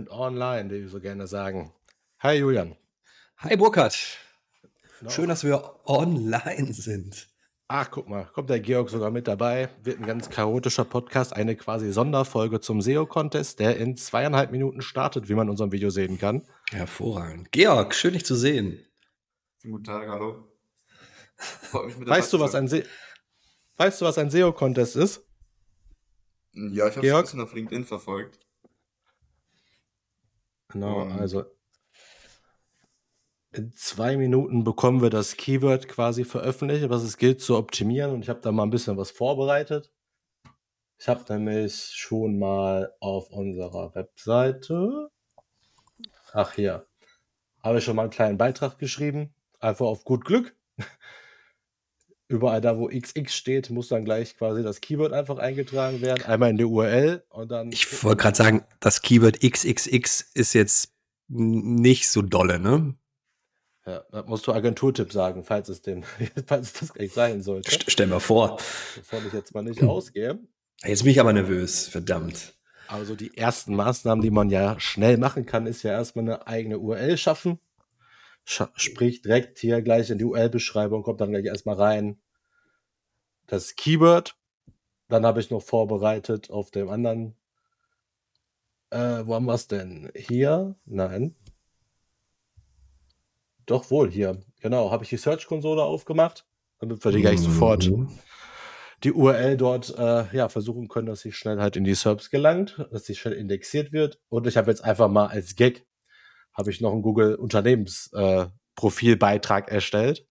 sind online, wie wir so gerne sagen. Hi Julian. Hi Burkhard. Genau. Schön, dass wir online sind. Ach, guck mal, kommt der Georg sogar mit dabei. Wird ein ganz chaotischer Podcast, eine quasi Sonderfolge zum SEO-Contest, der in zweieinhalb Minuten startet, wie man in unserem Video sehen kann. Hervorragend. Georg, schön dich zu sehen. Guten Tag, hallo. weißt, du, was ein weißt du, was ein SEO-Contest ist? Ja, ich habe es ein bisschen auf LinkedIn verfolgt. Genau, um, also in zwei Minuten bekommen wir das Keyword quasi veröffentlicht, was es gilt zu optimieren. Und ich habe da mal ein bisschen was vorbereitet. Ich habe nämlich schon mal auf unserer Webseite, ach hier, habe ich schon mal einen kleinen Beitrag geschrieben. Einfach auf gut Glück. Überall da, wo XX steht, muss dann gleich quasi das Keyword einfach eingetragen werden. Einmal in die URL und dann. Ich wollte gerade sagen, das Keyword XXX ist jetzt nicht so dolle, ne? Ja, da musst du Agenturtipp sagen, falls es, dem, falls es das gleich sein sollte. Stell mal vor. Bevor ich jetzt mal nicht ausgehe. Jetzt bin ich aber nervös, verdammt. Also die ersten Maßnahmen, die man ja schnell machen kann, ist ja erstmal eine eigene URL schaffen. Sprich direkt hier gleich in die URL-Beschreibung, kommt dann gleich erstmal rein das Keyword. Dann habe ich noch vorbereitet auf dem anderen. Äh, wo haben wir es denn? Hier? Nein. Doch wohl hier. Genau, habe ich die Search-Konsole aufgemacht, damit wir die gleich sofort mhm. die URL dort äh, ja, versuchen können, dass sie schnell halt in die SERPs gelangt, dass sie schnell indexiert wird. Und ich habe jetzt einfach mal als Gag, habe ich noch einen Google Unternehmensprofilbeitrag äh, erstellt.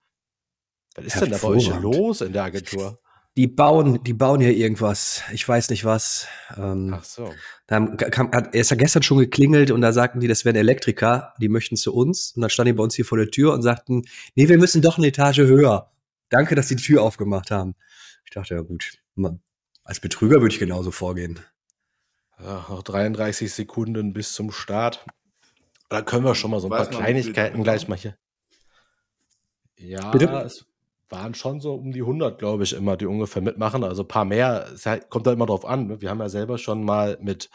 Was ist denn da bei euch los in der Agentur? Die bauen, die bauen hier irgendwas. Ich weiß nicht was. Ähm, Ach so. Da kam, hat, er ist ja gestern schon geklingelt und da sagten die, das wären Elektriker, die möchten zu uns. Und dann standen die bei uns hier vor der Tür und sagten, nee, wir müssen doch eine Etage höher. Danke, dass die die Tür aufgemacht haben. Ich dachte, ja gut, als Betrüger würde ich genauso vorgehen. Ja, noch 33 Sekunden bis zum Start. Da können wir schon mal so ein Weiß paar Kleinigkeiten gleich mal hier. Ja, Bitte? es waren schon so um die 100, glaube ich, immer, die ungefähr mitmachen. Also ein paar mehr, es kommt da immer drauf an. Ne? Wir haben ja selber schon mal mit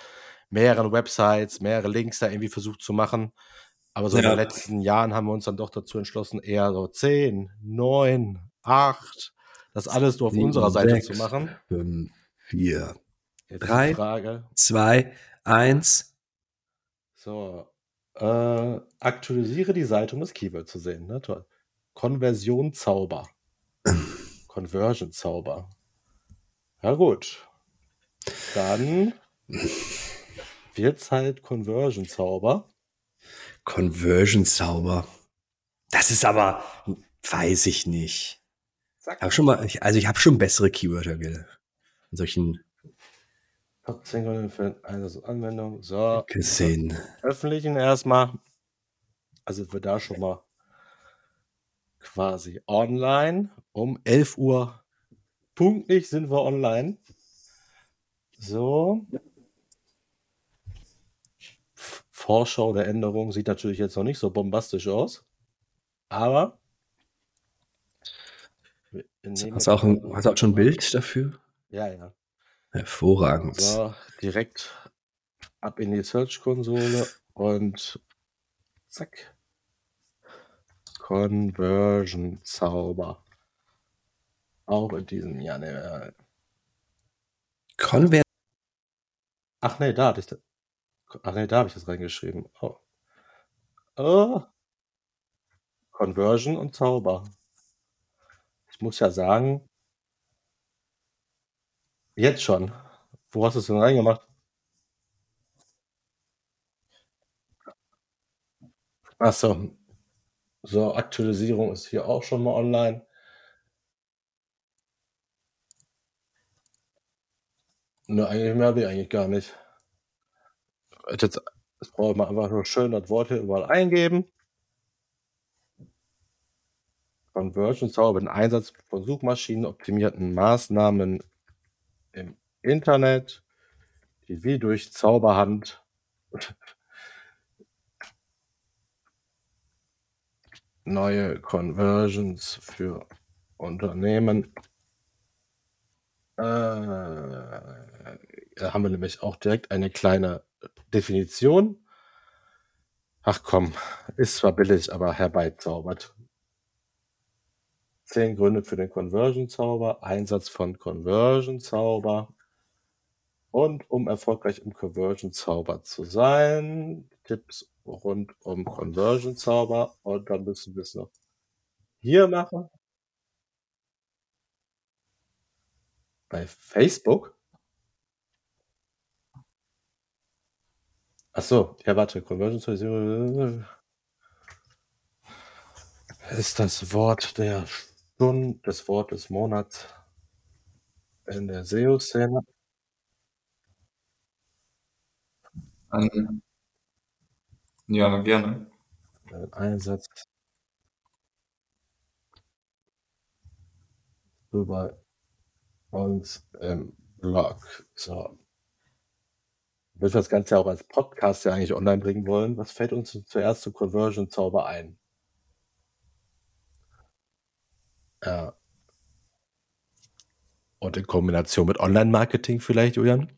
mehreren Websites, mehrere Links da irgendwie versucht zu machen. Aber so ja. in den letzten Jahren haben wir uns dann doch dazu entschlossen, eher so 10, 9, 8, das alles nur auf 7, unserer Seite 6, zu machen. 5, 4, 3, 2, 1. So, äh, aktualisiere die Seite, um das Keyword zu sehen. Ne? Toll. Konversion Zauber. Conversion-Zauber. Ja, gut. Dann wird's halt Conversion-Zauber. Conversion-Zauber. Das ist aber, weiß ich nicht. Sag hab schon mal, also ich habe schon bessere Keywörter in solchen 10 für eine Anwendung. So. Gesehen. Öffentlichen erstmal. Also wir da schon mal quasi online. Um 11 Uhr pünktlich sind wir online. So. Vorschau der Änderung sieht natürlich jetzt noch nicht so bombastisch aus. Aber. Hast du auch, ein, hast du auch schon ein Bild dafür? Ja, ja. Hervorragend. So, direkt ab in die Search-Konsole und zack. Conversion Zauber. Auch in diesem Jahr. Ne, Conver Ach nee, da hatte ich das. Ach nee, da habe ich das reingeschrieben. Oh. oh. Conversion und Zauber. Ich muss ja sagen, jetzt schon. Wo hast du es denn reingemacht? Ach so, Aktualisierung ist hier auch schon mal online. Ne, eigentlich mehr habe ich eigentlich gar nicht. Jetzt, jetzt brauche ich einfach nur schön das Wort hier überall eingeben. Conversion Zauber den Einsatz von Suchmaschinen optimierten Maßnahmen im Internet, die wie durch Zauberhand neue Conversions für Unternehmen. Äh, da haben wir nämlich auch direkt eine kleine Definition. Ach komm, ist zwar billig, aber herbeizaubert. Zehn Gründe für den Conversion-Zauber, Einsatz von Conversion-Zauber. Und um erfolgreich im Conversion-Zauber zu sein, Tipps rund um Conversion-Zauber. Und dann müssen wir es noch hier machen. Bei Facebook? Ach so, ja, warte, Conversion Zauber ist das Wort der Stunde, das Wort des Monats in der SEO-Szene. Ähm, ja, gerne. Einsatz über uns im Blog. So. Wenn wir das Ganze auch als Podcast ja eigentlich online bringen wollen, was fällt uns zuerst zu Conversion Zauber ein? Ja. Und in Kombination mit Online-Marketing vielleicht, Julian?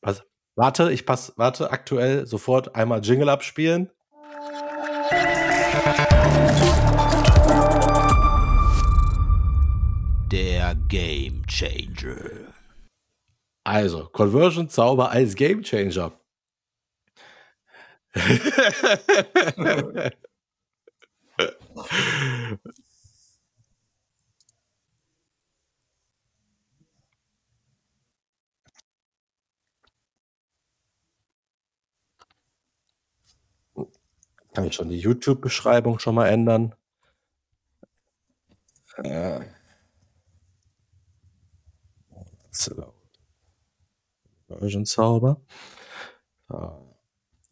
Was? Warte, ich passe, warte, aktuell sofort einmal Jingle abspielen. Der Game Changer. Also, Conversion Zauber als Game Changer. Kann ich schon die YouTube-Beschreibung schon mal ändern? Äh. Version Zauber. Da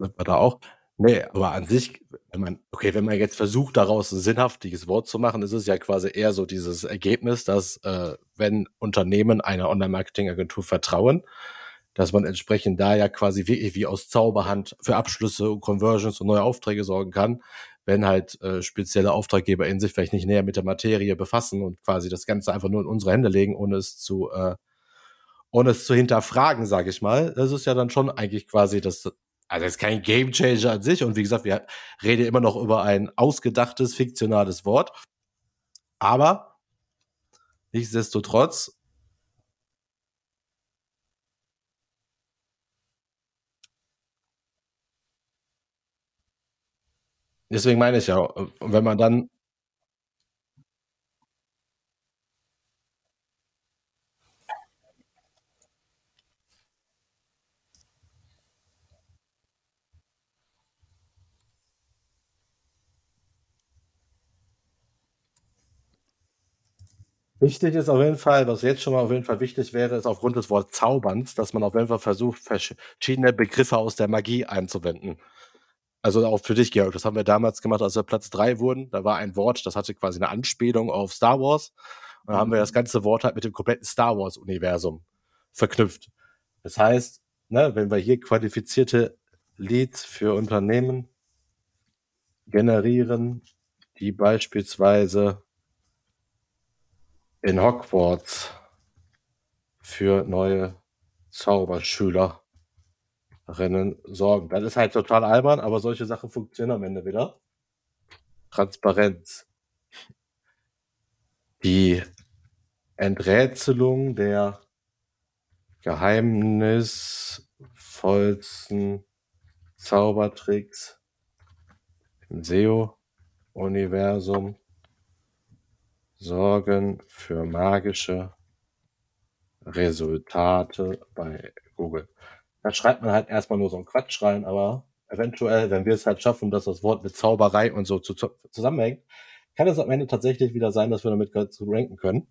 sind wir da auch. Nee, aber an sich, wenn man, okay, wenn man jetzt versucht, daraus ein sinnhaftiges Wort zu machen, ist es ja quasi eher so dieses Ergebnis, dass äh, wenn Unternehmen einer Online-Marketing-Agentur vertrauen, dass man entsprechend da ja quasi wirklich wie aus Zauberhand für Abschlüsse und Conversions und neue Aufträge sorgen kann, wenn halt äh, spezielle Auftraggeber in sich vielleicht nicht näher mit der Materie befassen und quasi das Ganze einfach nur in unsere Hände legen, ohne es zu, äh, ohne es zu hinterfragen, sage ich mal. Das ist ja dann schon eigentlich quasi das, also das ist kein Game Changer an sich. Und wie gesagt, wir reden immer noch über ein ausgedachtes, fiktionales Wort. Aber nichtsdestotrotz Deswegen meine ich ja, wenn man dann Wichtig ist auf jeden Fall, was jetzt schon mal auf jeden Fall wichtig wäre, ist aufgrund des Wortes Zauberns, dass man auf jeden Fall versucht, verschiedene Begriffe aus der Magie einzuwenden. Also auch für dich, Georg, das haben wir damals gemacht, als wir Platz drei wurden. Da war ein Wort, das hatte quasi eine Anspielung auf Star Wars. Und dann haben wir das ganze Wort halt mit dem kompletten Star Wars-Universum verknüpft. Das heißt, ne, wenn wir hier qualifizierte Leads für Unternehmen generieren, die beispielsweise in Hogwarts für neue Zauberschüler Rennen sorgen. Das ist halt total albern, aber solche Sachen funktionieren am Ende wieder. Transparenz. Die Enträtselung der geheimnisvollsten Zaubertricks im SEO-Universum sorgen für magische Resultate bei Google. Da schreibt man halt erstmal nur so einen Quatsch rein, aber eventuell, wenn wir es halt schaffen, dass das Wort mit Zauberei und so zu, zu, zusammenhängt, kann es am Ende tatsächlich wieder sein, dass wir damit zu ranken können.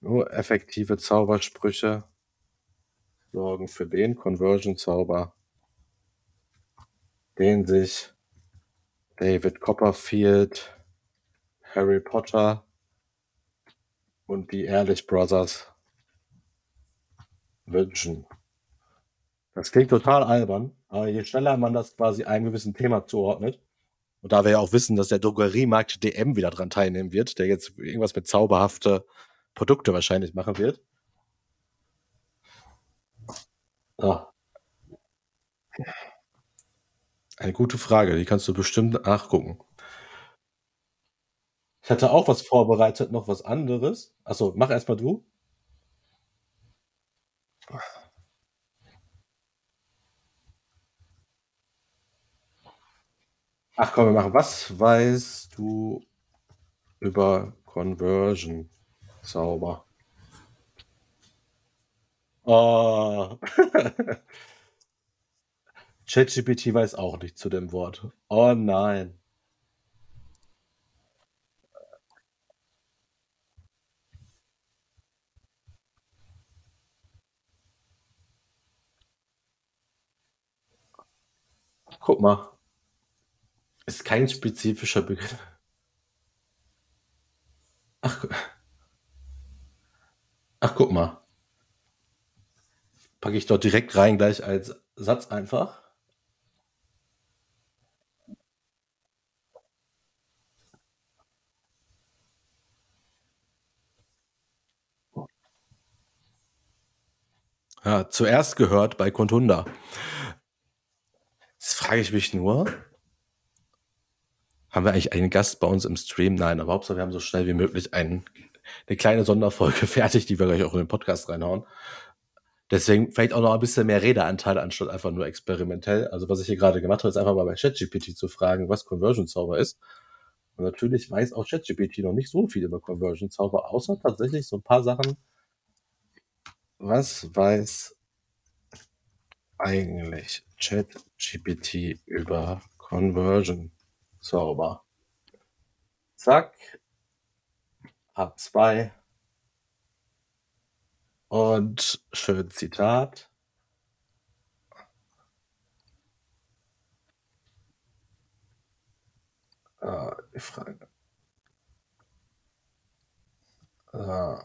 Nur effektive Zaubersprüche sorgen für den Conversion-Zauber, den sich David Copperfield, Harry Potter und die Ehrlich Brothers wünschen. Das klingt total albern, aber je schneller man das quasi einem gewissen Thema zuordnet, und da wir ja auch wissen, dass der Drogeriemarkt DM wieder dran teilnehmen wird, der jetzt irgendwas mit zauberhafte Produkte wahrscheinlich machen wird. Ah. Eine gute Frage, die kannst du bestimmt nachgucken. Ich hatte auch was vorbereitet, noch was anderes. Achso, mach erstmal du. Ach komm, wir machen. Was weißt du über Conversion Zauber? Oh. ChatGPT weiß auch nicht zu dem Wort. Oh nein. Guck mal. Ist kein spezifischer Begriff. Ach, ach, guck mal. Packe ich dort direkt rein, gleich als Satz einfach. Ja, zuerst gehört bei Contunda. Jetzt frage ich mich nur, haben wir eigentlich einen Gast bei uns im Stream? Nein, aber Hauptsache wir haben so schnell wie möglich einen, eine kleine Sonderfolge fertig, die wir gleich auch in den Podcast reinhauen. Deswegen vielleicht auch noch ein bisschen mehr Redeanteil anstatt einfach nur experimentell. Also was ich hier gerade gemacht habe, ist einfach mal bei ChatGPT zu fragen, was Conversion Zauber ist. Und natürlich weiß auch ChatGPT noch nicht so viel über Conversion Zauber, außer tatsächlich so ein paar Sachen. Was weiß eigentlich ChatGPT über Conversion Zauber? Zack. A2. Und schön Zitat. Äh, die Frage. Äh,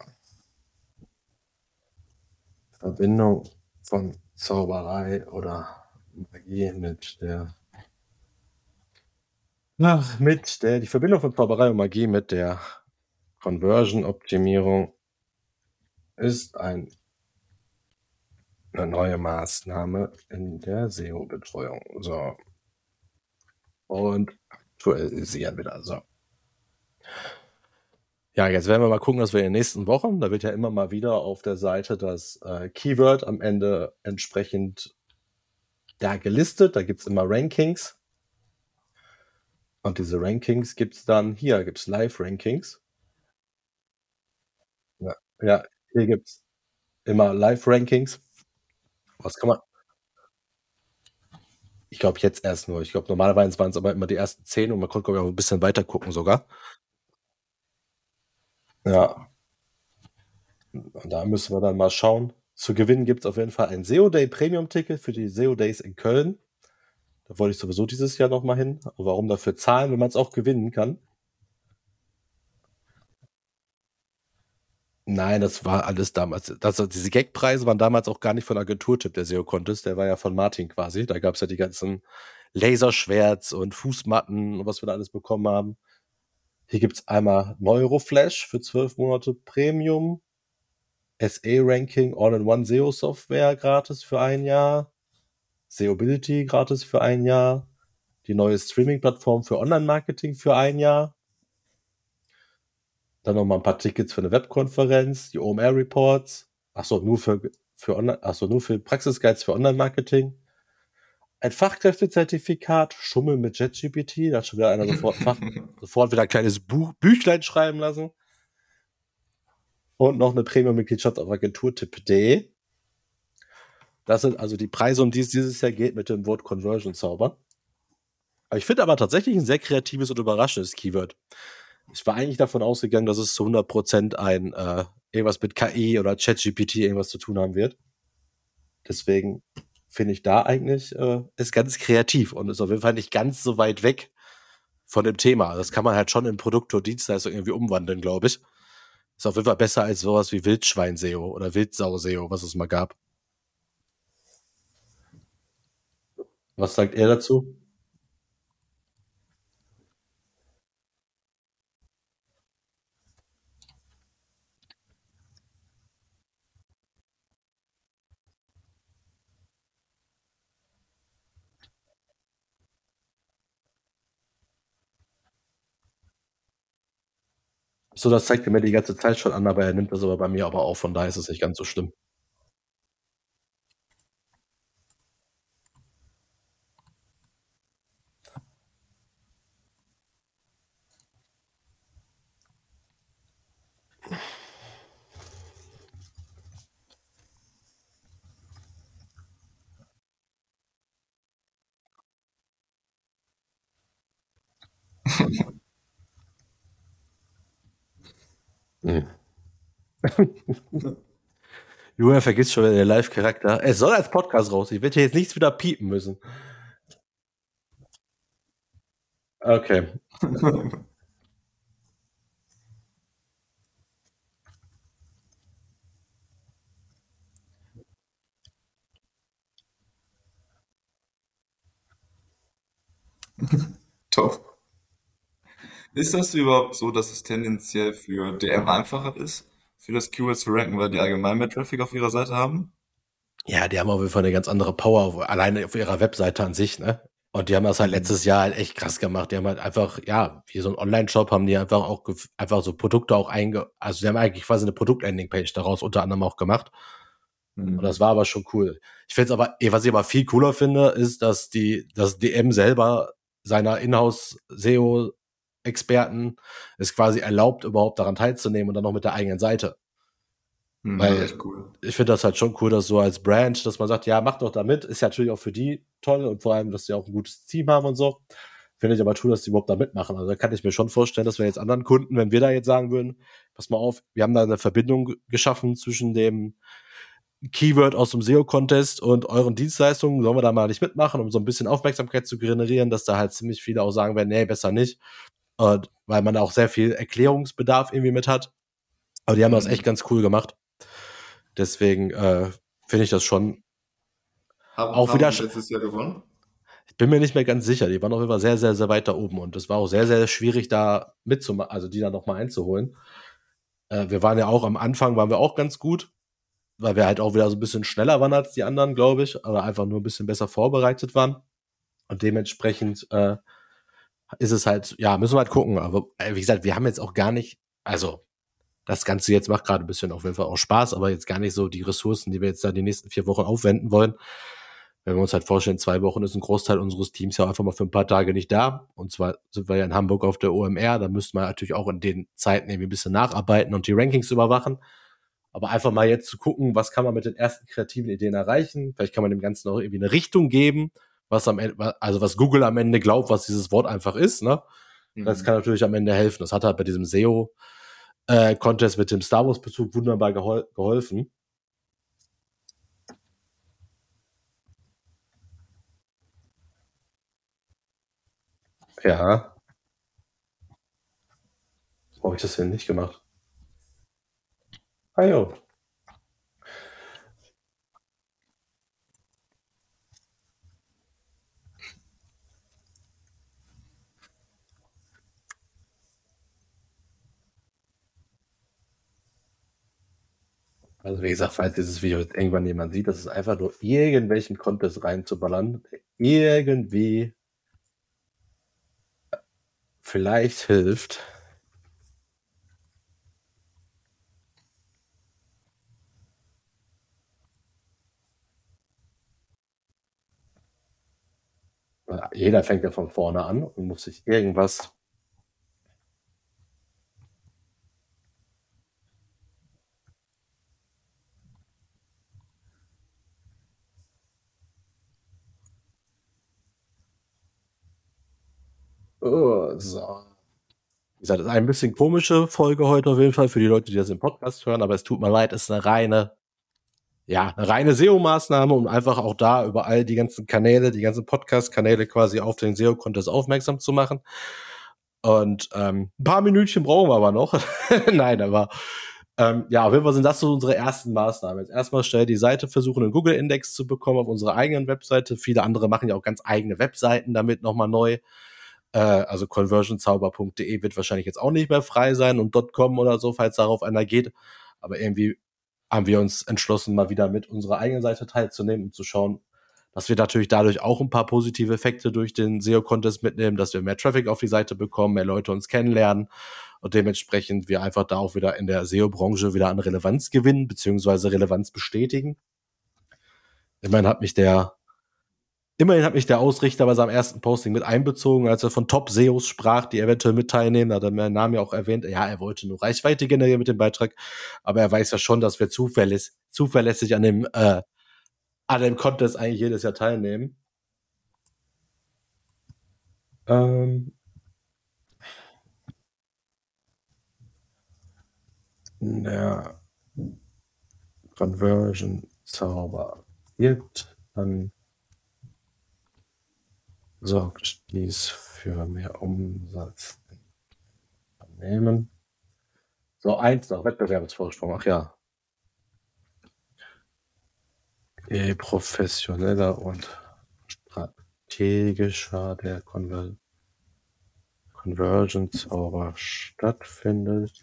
Verbindung von Zauberei oder Magie mit der Ach, mit der die Verbindung von Zauberei und Magie mit der Conversion-Optimierung ist ein, eine neue Maßnahme in der SEO-Betreuung. So. Und aktualisieren wieder. So. Ja, jetzt werden wir mal gucken, dass wir in den nächsten Wochen, da wird ja immer mal wieder auf der Seite das äh, Keyword am Ende entsprechend da gelistet. Da gibt's immer Rankings. Und diese Rankings gibt's dann, hier gibt's Live-Rankings. Ja, ja, hier gibt's immer Live-Rankings. Was kann man. Ich glaube jetzt erst nur. Ich glaube, normalerweise waren es aber immer die ersten zehn und man konnte, glaube ich, auch ein bisschen weiter gucken sogar. Ja. Und da müssen wir dann mal schauen. Zu gewinnen gibt es auf jeden Fall ein SEO Day Premium Ticket für die SEO Days in Köln. Da wollte ich sowieso dieses Jahr nochmal hin. Warum dafür zahlen, wenn man es auch gewinnen kann? Nein, das war alles damals. Das, diese Gagpreise waren damals auch gar nicht von Agenturtipp, der SEO Contest. Der war ja von Martin quasi. Da gab es ja die ganzen Laserschwerts und Fußmatten und was wir da alles bekommen haben. Hier gibt's einmal Neuroflash für zwölf Monate Premium, SA-Ranking All-in-One SEO-Software gratis für ein Jahr, SEObility gratis für ein Jahr, die neue Streaming-Plattform für Online-Marketing für ein Jahr, dann nochmal ein paar Tickets für eine Webkonferenz, die OMR-Reports, achso, nur für, für Online, achso, nur für Praxisguides für Online-Marketing, ein Fachkräftezertifikat, Schummel mit JetGPT, da hat schon wieder einer sofort, Fach, sofort wieder ein kleines Buch, Büchlein schreiben lassen. Und noch eine Premium-Mitgliedschaft auf agenturtipp.de. Das sind also die Preise, um die es dieses Jahr geht mit dem Wort Conversion Zauber. ich finde aber tatsächlich ein sehr kreatives und überraschendes Keyword. Ich war eigentlich davon ausgegangen, dass es zu 100% ein äh, irgendwas mit KI oder ChatGPT irgendwas zu tun haben wird. Deswegen finde ich da eigentlich, äh, ist ganz kreativ und ist auf jeden Fall nicht ganz so weit weg von dem Thema. Das kann man halt schon in Produkt oder Dienstleistung irgendwie umwandeln, glaube ich. Ist auf jeden Fall besser als sowas wie Wildschwein-SEO oder Wildsau-SEO, was es mal gab. Was sagt er dazu? So, das zeigt er mir die ganze Zeit schon an, aber er nimmt das aber bei mir aber auf, von daher ist es nicht ganz so schlimm. Julian vergisst schon den Live-Charakter. Es soll als Podcast raus. Ich werde hier jetzt nichts wieder piepen müssen. Okay. Top. Ist das überhaupt so, dass es tendenziell für DM einfacher ist, für das Keyword zu ranken, weil die allgemein mehr Traffic auf ihrer Seite haben? Ja, die haben auf jeden Fall eine ganz andere Power, alleine auf ihrer Webseite an sich, ne? Und die haben das halt mhm. letztes Jahr halt echt krass gemacht. Die haben halt einfach, ja, wie so ein Online-Shop haben die einfach auch einfach so Produkte auch einge, also die haben eigentlich quasi eine Produkt-Landing-Page daraus unter anderem auch gemacht. Mhm. Und das war aber schon cool. Ich finde es aber, was ich aber viel cooler finde, ist, dass die, dass DM selber seiner Inhouse-SEO Experten es quasi erlaubt, überhaupt daran teilzunehmen und dann noch mit der eigenen Seite. Mhm, Weil cool. ich finde das halt schon cool, dass so als Brand, dass man sagt, ja, mach doch da mit, ist ja natürlich auch für die toll und vor allem, dass sie auch ein gutes Team haben und so. Finde ich aber cool, dass die überhaupt da mitmachen. Also da kann ich mir schon vorstellen, dass wir jetzt anderen Kunden, wenn wir da jetzt sagen würden, pass mal auf, wir haben da eine Verbindung geschaffen zwischen dem Keyword aus dem SEO-Contest und euren Dienstleistungen, sollen wir da mal nicht mitmachen, um so ein bisschen Aufmerksamkeit zu generieren, dass da halt ziemlich viele auch sagen werden, nee, besser nicht äh, weil man auch sehr viel Erklärungsbedarf irgendwie mit hat. Aber die haben das echt mhm. ganz cool gemacht. Deswegen äh, finde ich das schon haben, auch haben wieder. letztes Jahr gewonnen? Ich bin mir nicht mehr ganz sicher. Die waren auf jeden Fall sehr, sehr, sehr weit da oben und es war auch sehr, sehr schwierig, da mitzumachen, also die da nochmal einzuholen. Äh, wir waren ja auch am Anfang, waren wir auch ganz gut, weil wir halt auch wieder so ein bisschen schneller waren als die anderen, glaube ich, aber einfach nur ein bisschen besser vorbereitet waren. Und dementsprechend äh, ist es halt, ja, müssen wir halt gucken. Aber äh, wie gesagt, wir haben jetzt auch gar nicht, also das Ganze jetzt macht gerade ein bisschen auf jeden Fall auch Spaß, aber jetzt gar nicht so die Ressourcen, die wir jetzt da die nächsten vier Wochen aufwenden wollen. Wenn wir uns halt vorstellen, zwei Wochen ist ein Großteil unseres Teams ja einfach mal für ein paar Tage nicht da. Und zwar sind wir ja in Hamburg auf der OMR, da müssten wir natürlich auch in den Zeiten irgendwie ein bisschen nacharbeiten und die Rankings überwachen. Aber einfach mal jetzt zu gucken, was kann man mit den ersten kreativen Ideen erreichen. Vielleicht kann man dem Ganzen auch irgendwie eine Richtung geben was am Ende, also was Google am Ende glaubt, was dieses Wort einfach ist, ne? Mhm. Das kann natürlich am Ende helfen. Das hat halt bei diesem SEO äh, Contest mit dem Star Wars Bezug wunderbar gehol geholfen. Ja. Warum habe ich das denn nicht gemacht? Ah, jo. Also wie gesagt, falls dieses Video jetzt irgendwann jemand sieht, das ist einfach nur irgendwelchen Contest reinzuballern, irgendwie vielleicht hilft. Jeder fängt ja von vorne an und muss sich irgendwas Oh, so. Wie gesagt, ist ein bisschen komische Folge heute auf jeden Fall für die Leute, die das im Podcast hören, aber es tut mir leid, es ist eine reine, ja, eine reine SEO-Maßnahme, um einfach auch da über all die ganzen Kanäle, die ganzen Podcast-Kanäle quasi auf den SEO-Contest aufmerksam zu machen. Und ähm, ein paar Minütchen brauchen wir aber noch. Nein, aber ähm, ja, auf jeden Fall sind das so unsere ersten Maßnahmen. Jetzt erstmal schnell die Seite versuchen, einen Google-Index zu bekommen auf unserer eigenen Webseite. Viele andere machen ja auch ganz eigene Webseiten damit nochmal neu. Äh, also conversionzauber.de wird wahrscheinlich jetzt auch nicht mehr frei sein und .com oder so, falls darauf einer geht. Aber irgendwie haben wir uns entschlossen, mal wieder mit unserer eigenen Seite teilzunehmen und zu schauen, dass wir natürlich dadurch auch ein paar positive Effekte durch den SEO-Contest mitnehmen, dass wir mehr Traffic auf die Seite bekommen, mehr Leute uns kennenlernen und dementsprechend wir einfach da auch wieder in der SEO-Branche wieder an Relevanz gewinnen, beziehungsweise Relevanz bestätigen. Immerhin hat mich der, immerhin hat mich der Ausrichter bei seinem ersten Posting mit einbezogen, als er von Top-SEOs sprach, die eventuell mit teilnehmen, hat er meinen Namen ja auch erwähnt. Ja, er wollte nur Reichweite generieren mit dem Beitrag, aber er weiß ja schon, dass wir zuverlässig, zuverlässig an dem, äh, an dem Contest eigentlich jedes Jahr teilnehmen. Ähm, der Conversion Zauber gibt, dann sorgt dies für mehr Umsatz Unternehmen. So, eins noch, Wettbewerbsvorsprung, ach ja. Je professioneller und strategischer der Conver Conversion Zauber stattfindet,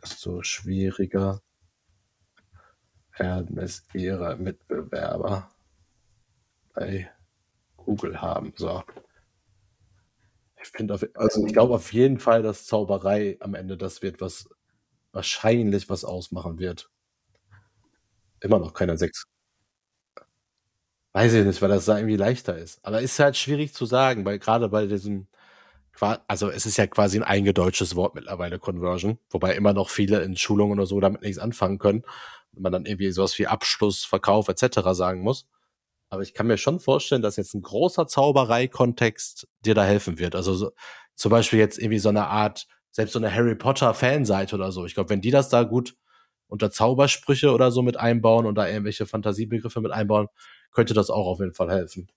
desto schwieriger werden es ihre Mitbewerber bei Google haben. So. Ich finde, also ich glaube auf jeden Fall, dass Zauberei am Ende das wird, was wahrscheinlich was ausmachen wird. Immer noch keiner 6. Weiß ich nicht, weil das da irgendwie leichter ist. Aber ist halt schwierig zu sagen, weil gerade bei diesem, also es ist ja quasi ein eingedeutschtes Wort mittlerweile, Conversion, wobei immer noch viele in Schulungen oder so damit nichts anfangen können wenn man dann irgendwie sowas wie Abschluss, Verkauf etc. sagen muss. Aber ich kann mir schon vorstellen, dass jetzt ein großer Zauberei-Kontext dir da helfen wird. Also so, zum Beispiel jetzt irgendwie so eine Art, selbst so eine Harry Potter-Fanseite oder so. Ich glaube, wenn die das da gut unter Zaubersprüche oder so mit einbauen und da irgendwelche Fantasiebegriffe mit einbauen, könnte das auch auf jeden Fall helfen.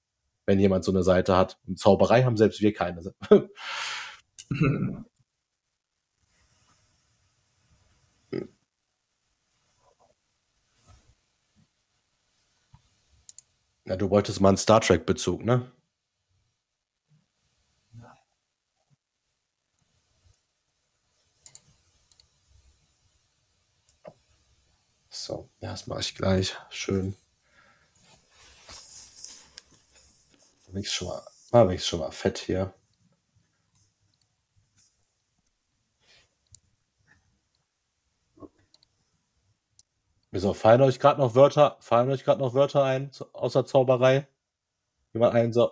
Wenn jemand so eine Seite hat. Und Zauberei haben selbst wir keine. Ja, du wolltest mal einen Star Trek-Bezug, ne? So, ja, das mache ich gleich. Schön. Mache ich schon schon mal fett hier. Wieso fallen euch gerade noch Wörter, fallen euch gerade noch Wörter ein, außer Zauberei? Wie man einen so.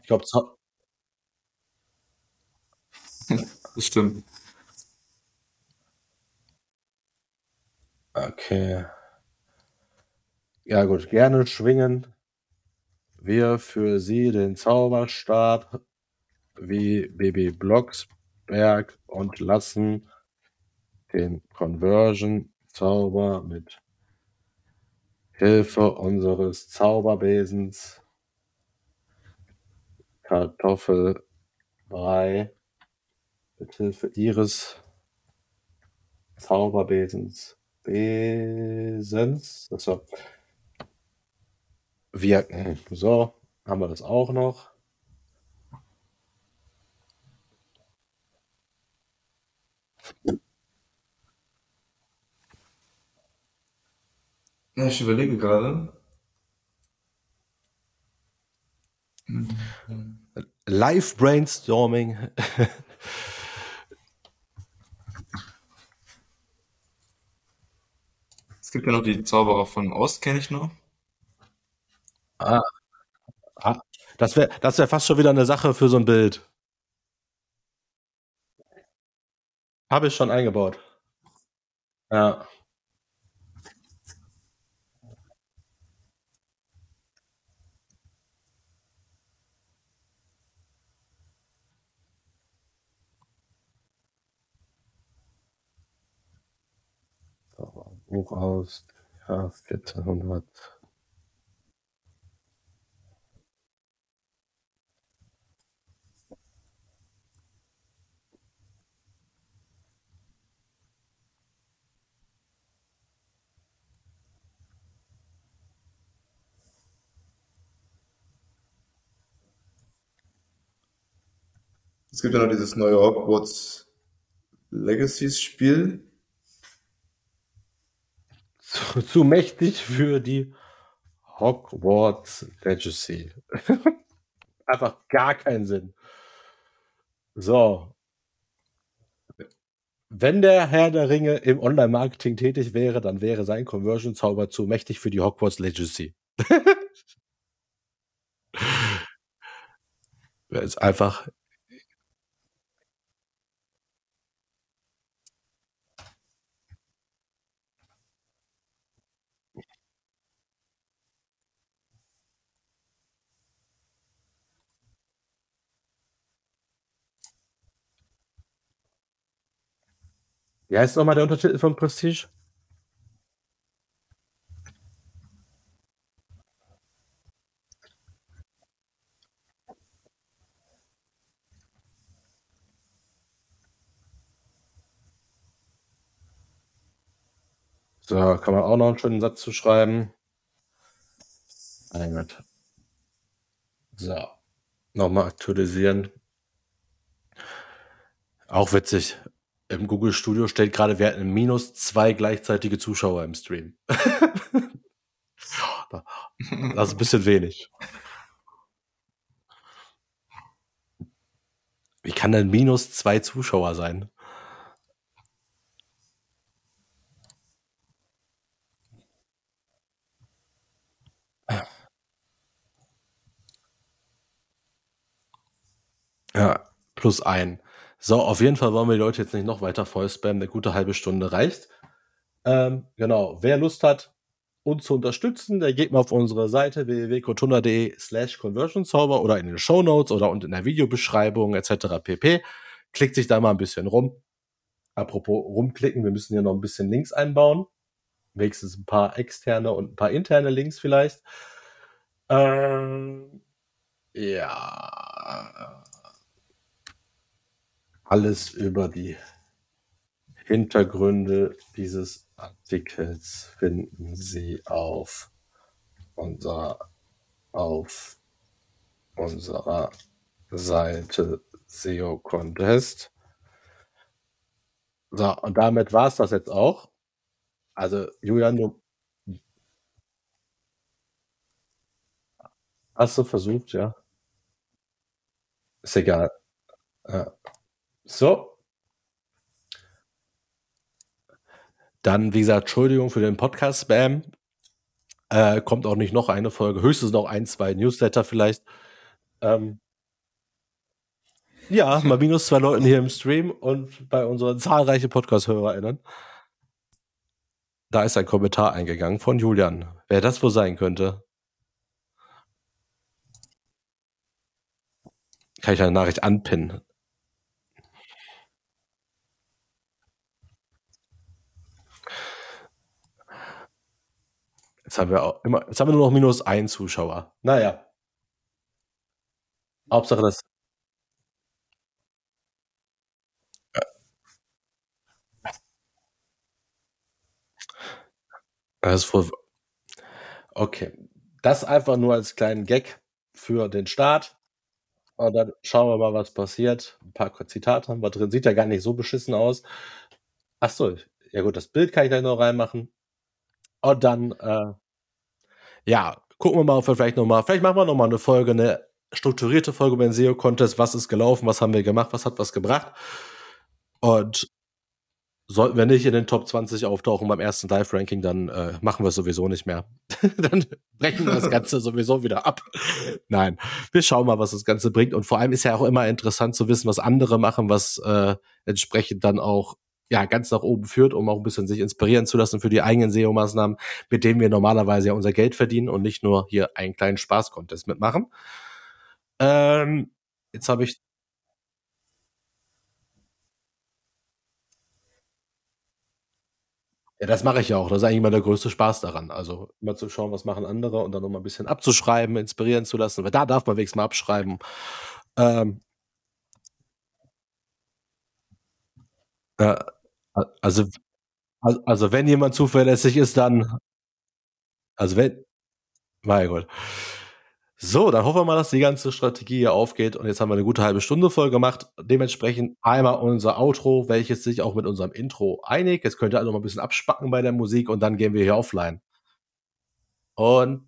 Ich glaube, Zau Das stimmt. Okay. Ja, gut, gerne schwingen wir für Sie den Zauberstab wie Baby Blocksberg und lassen den Conversion Zauber mit Hilfe unseres Zauberbesens Kartoffelbrei mit Hilfe ihres Zauberbesens Besens. So. Wirken. So, haben wir das auch noch. Ja, ich überlege gerade. Live Brainstorming. Es gibt ja noch die Zauberer von Ost, kenne ich noch. Ah, ah das wäre das wär fast schon wieder eine Sache für so ein Bild. Habe ich schon eingebaut. Ja. Buch aus, ja, 1400. Es gibt ja noch dieses neue Hogwarts Legacies Spiel zu, zu mächtig für die Hogwarts Legacy. Einfach gar keinen Sinn. So. wenn der Herr der Ringe im Online-Marketing tätig wäre, dann wäre sein Conversion-Zauber zu mächtig für die Hogwarts Legacy. Wäre es einfach. Wie heißt nochmal der Untertitel von Prestige? So, kann man auch noch einen schönen Satz zu schreiben. Einmal. So, nochmal aktualisieren. Auch witzig. Im Google Studio steht gerade, wir hatten minus zwei gleichzeitige Zuschauer im Stream. das ist ein bisschen wenig. Wie kann denn minus zwei Zuschauer sein? Ja, plus ein. So, auf jeden Fall wollen wir die Leute jetzt nicht noch weiter voll spammen. Eine gute halbe Stunde reicht. Ähm, genau. Wer Lust hat, uns zu unterstützen, der geht mal auf unsere Seite www.kotuna.de slash conversionzauber oder in den Show Notes oder und in der Videobeschreibung etc. pp. Klickt sich da mal ein bisschen rum. Apropos rumklicken, wir müssen hier noch ein bisschen Links einbauen. Wenigstens ein paar externe und ein paar interne Links vielleicht. Ähm, ja alles über die Hintergründe dieses Artikels finden Sie auf unserer, auf unserer Seite SEO Contest. So, und damit war es das jetzt auch. Also, Julian, du hast du versucht, ja? Ist egal. Ja. So. Dann, wie gesagt, Entschuldigung für den Podcast-Spam. Äh, kommt auch nicht noch eine Folge, höchstens noch ein, zwei Newsletter vielleicht. Ähm, ja, mal minus zwei Leuten hier im Stream und bei unseren zahlreichen Podcast-HörerInnen. Da ist ein Kommentar eingegangen von Julian. Wer das wohl sein könnte? Kann ich eine Nachricht anpinnen? Jetzt haben wir auch immer, jetzt haben wir nur noch minus ein Zuschauer. Naja. Hauptsache das. Das ist. Okay. Das einfach nur als kleinen Gag für den Start. Und dann schauen wir mal, was passiert. Ein paar Zitate haben wir drin. Sieht ja gar nicht so beschissen aus. Ach so. Ja gut, das Bild kann ich gleich noch reinmachen. Und dann, äh, ja, gucken wir mal, ob wir vielleicht nochmal, vielleicht machen wir nochmal eine Folge, eine strukturierte Folge über den SEO-Contest. Was ist gelaufen? Was haben wir gemacht? Was hat was gebracht? Und sollten wir nicht in den Top 20 auftauchen beim ersten Live-Ranking, dann äh, machen wir es sowieso nicht mehr. dann brechen wir das Ganze sowieso wieder ab. Nein, wir schauen mal, was das Ganze bringt. Und vor allem ist ja auch immer interessant zu wissen, was andere machen, was äh, entsprechend dann auch ja, ganz nach oben führt, um auch ein bisschen sich inspirieren zu lassen für die eigenen SEO-Maßnahmen, mit denen wir normalerweise ja unser Geld verdienen und nicht nur hier einen kleinen Spaß-Contest mitmachen. Ähm, jetzt habe ich Ja, das mache ich ja auch. Das ist eigentlich immer der größte Spaß daran. Also immer zu schauen, was machen andere und dann nochmal ein bisschen abzuschreiben, inspirieren zu lassen. Weil da darf man wenigstens mal abschreiben. Ähm, ja, also, also wenn jemand zuverlässig ist, dann. Also wenn. Mein Gott. So, dann hoffen wir mal, dass die ganze Strategie hier aufgeht. Und jetzt haben wir eine gute halbe Stunde voll gemacht. Dementsprechend einmal unser Outro, welches sich auch mit unserem Intro einigt. Jetzt könnt ihr noch mal ein bisschen abspacken bei der Musik und dann gehen wir hier offline. Und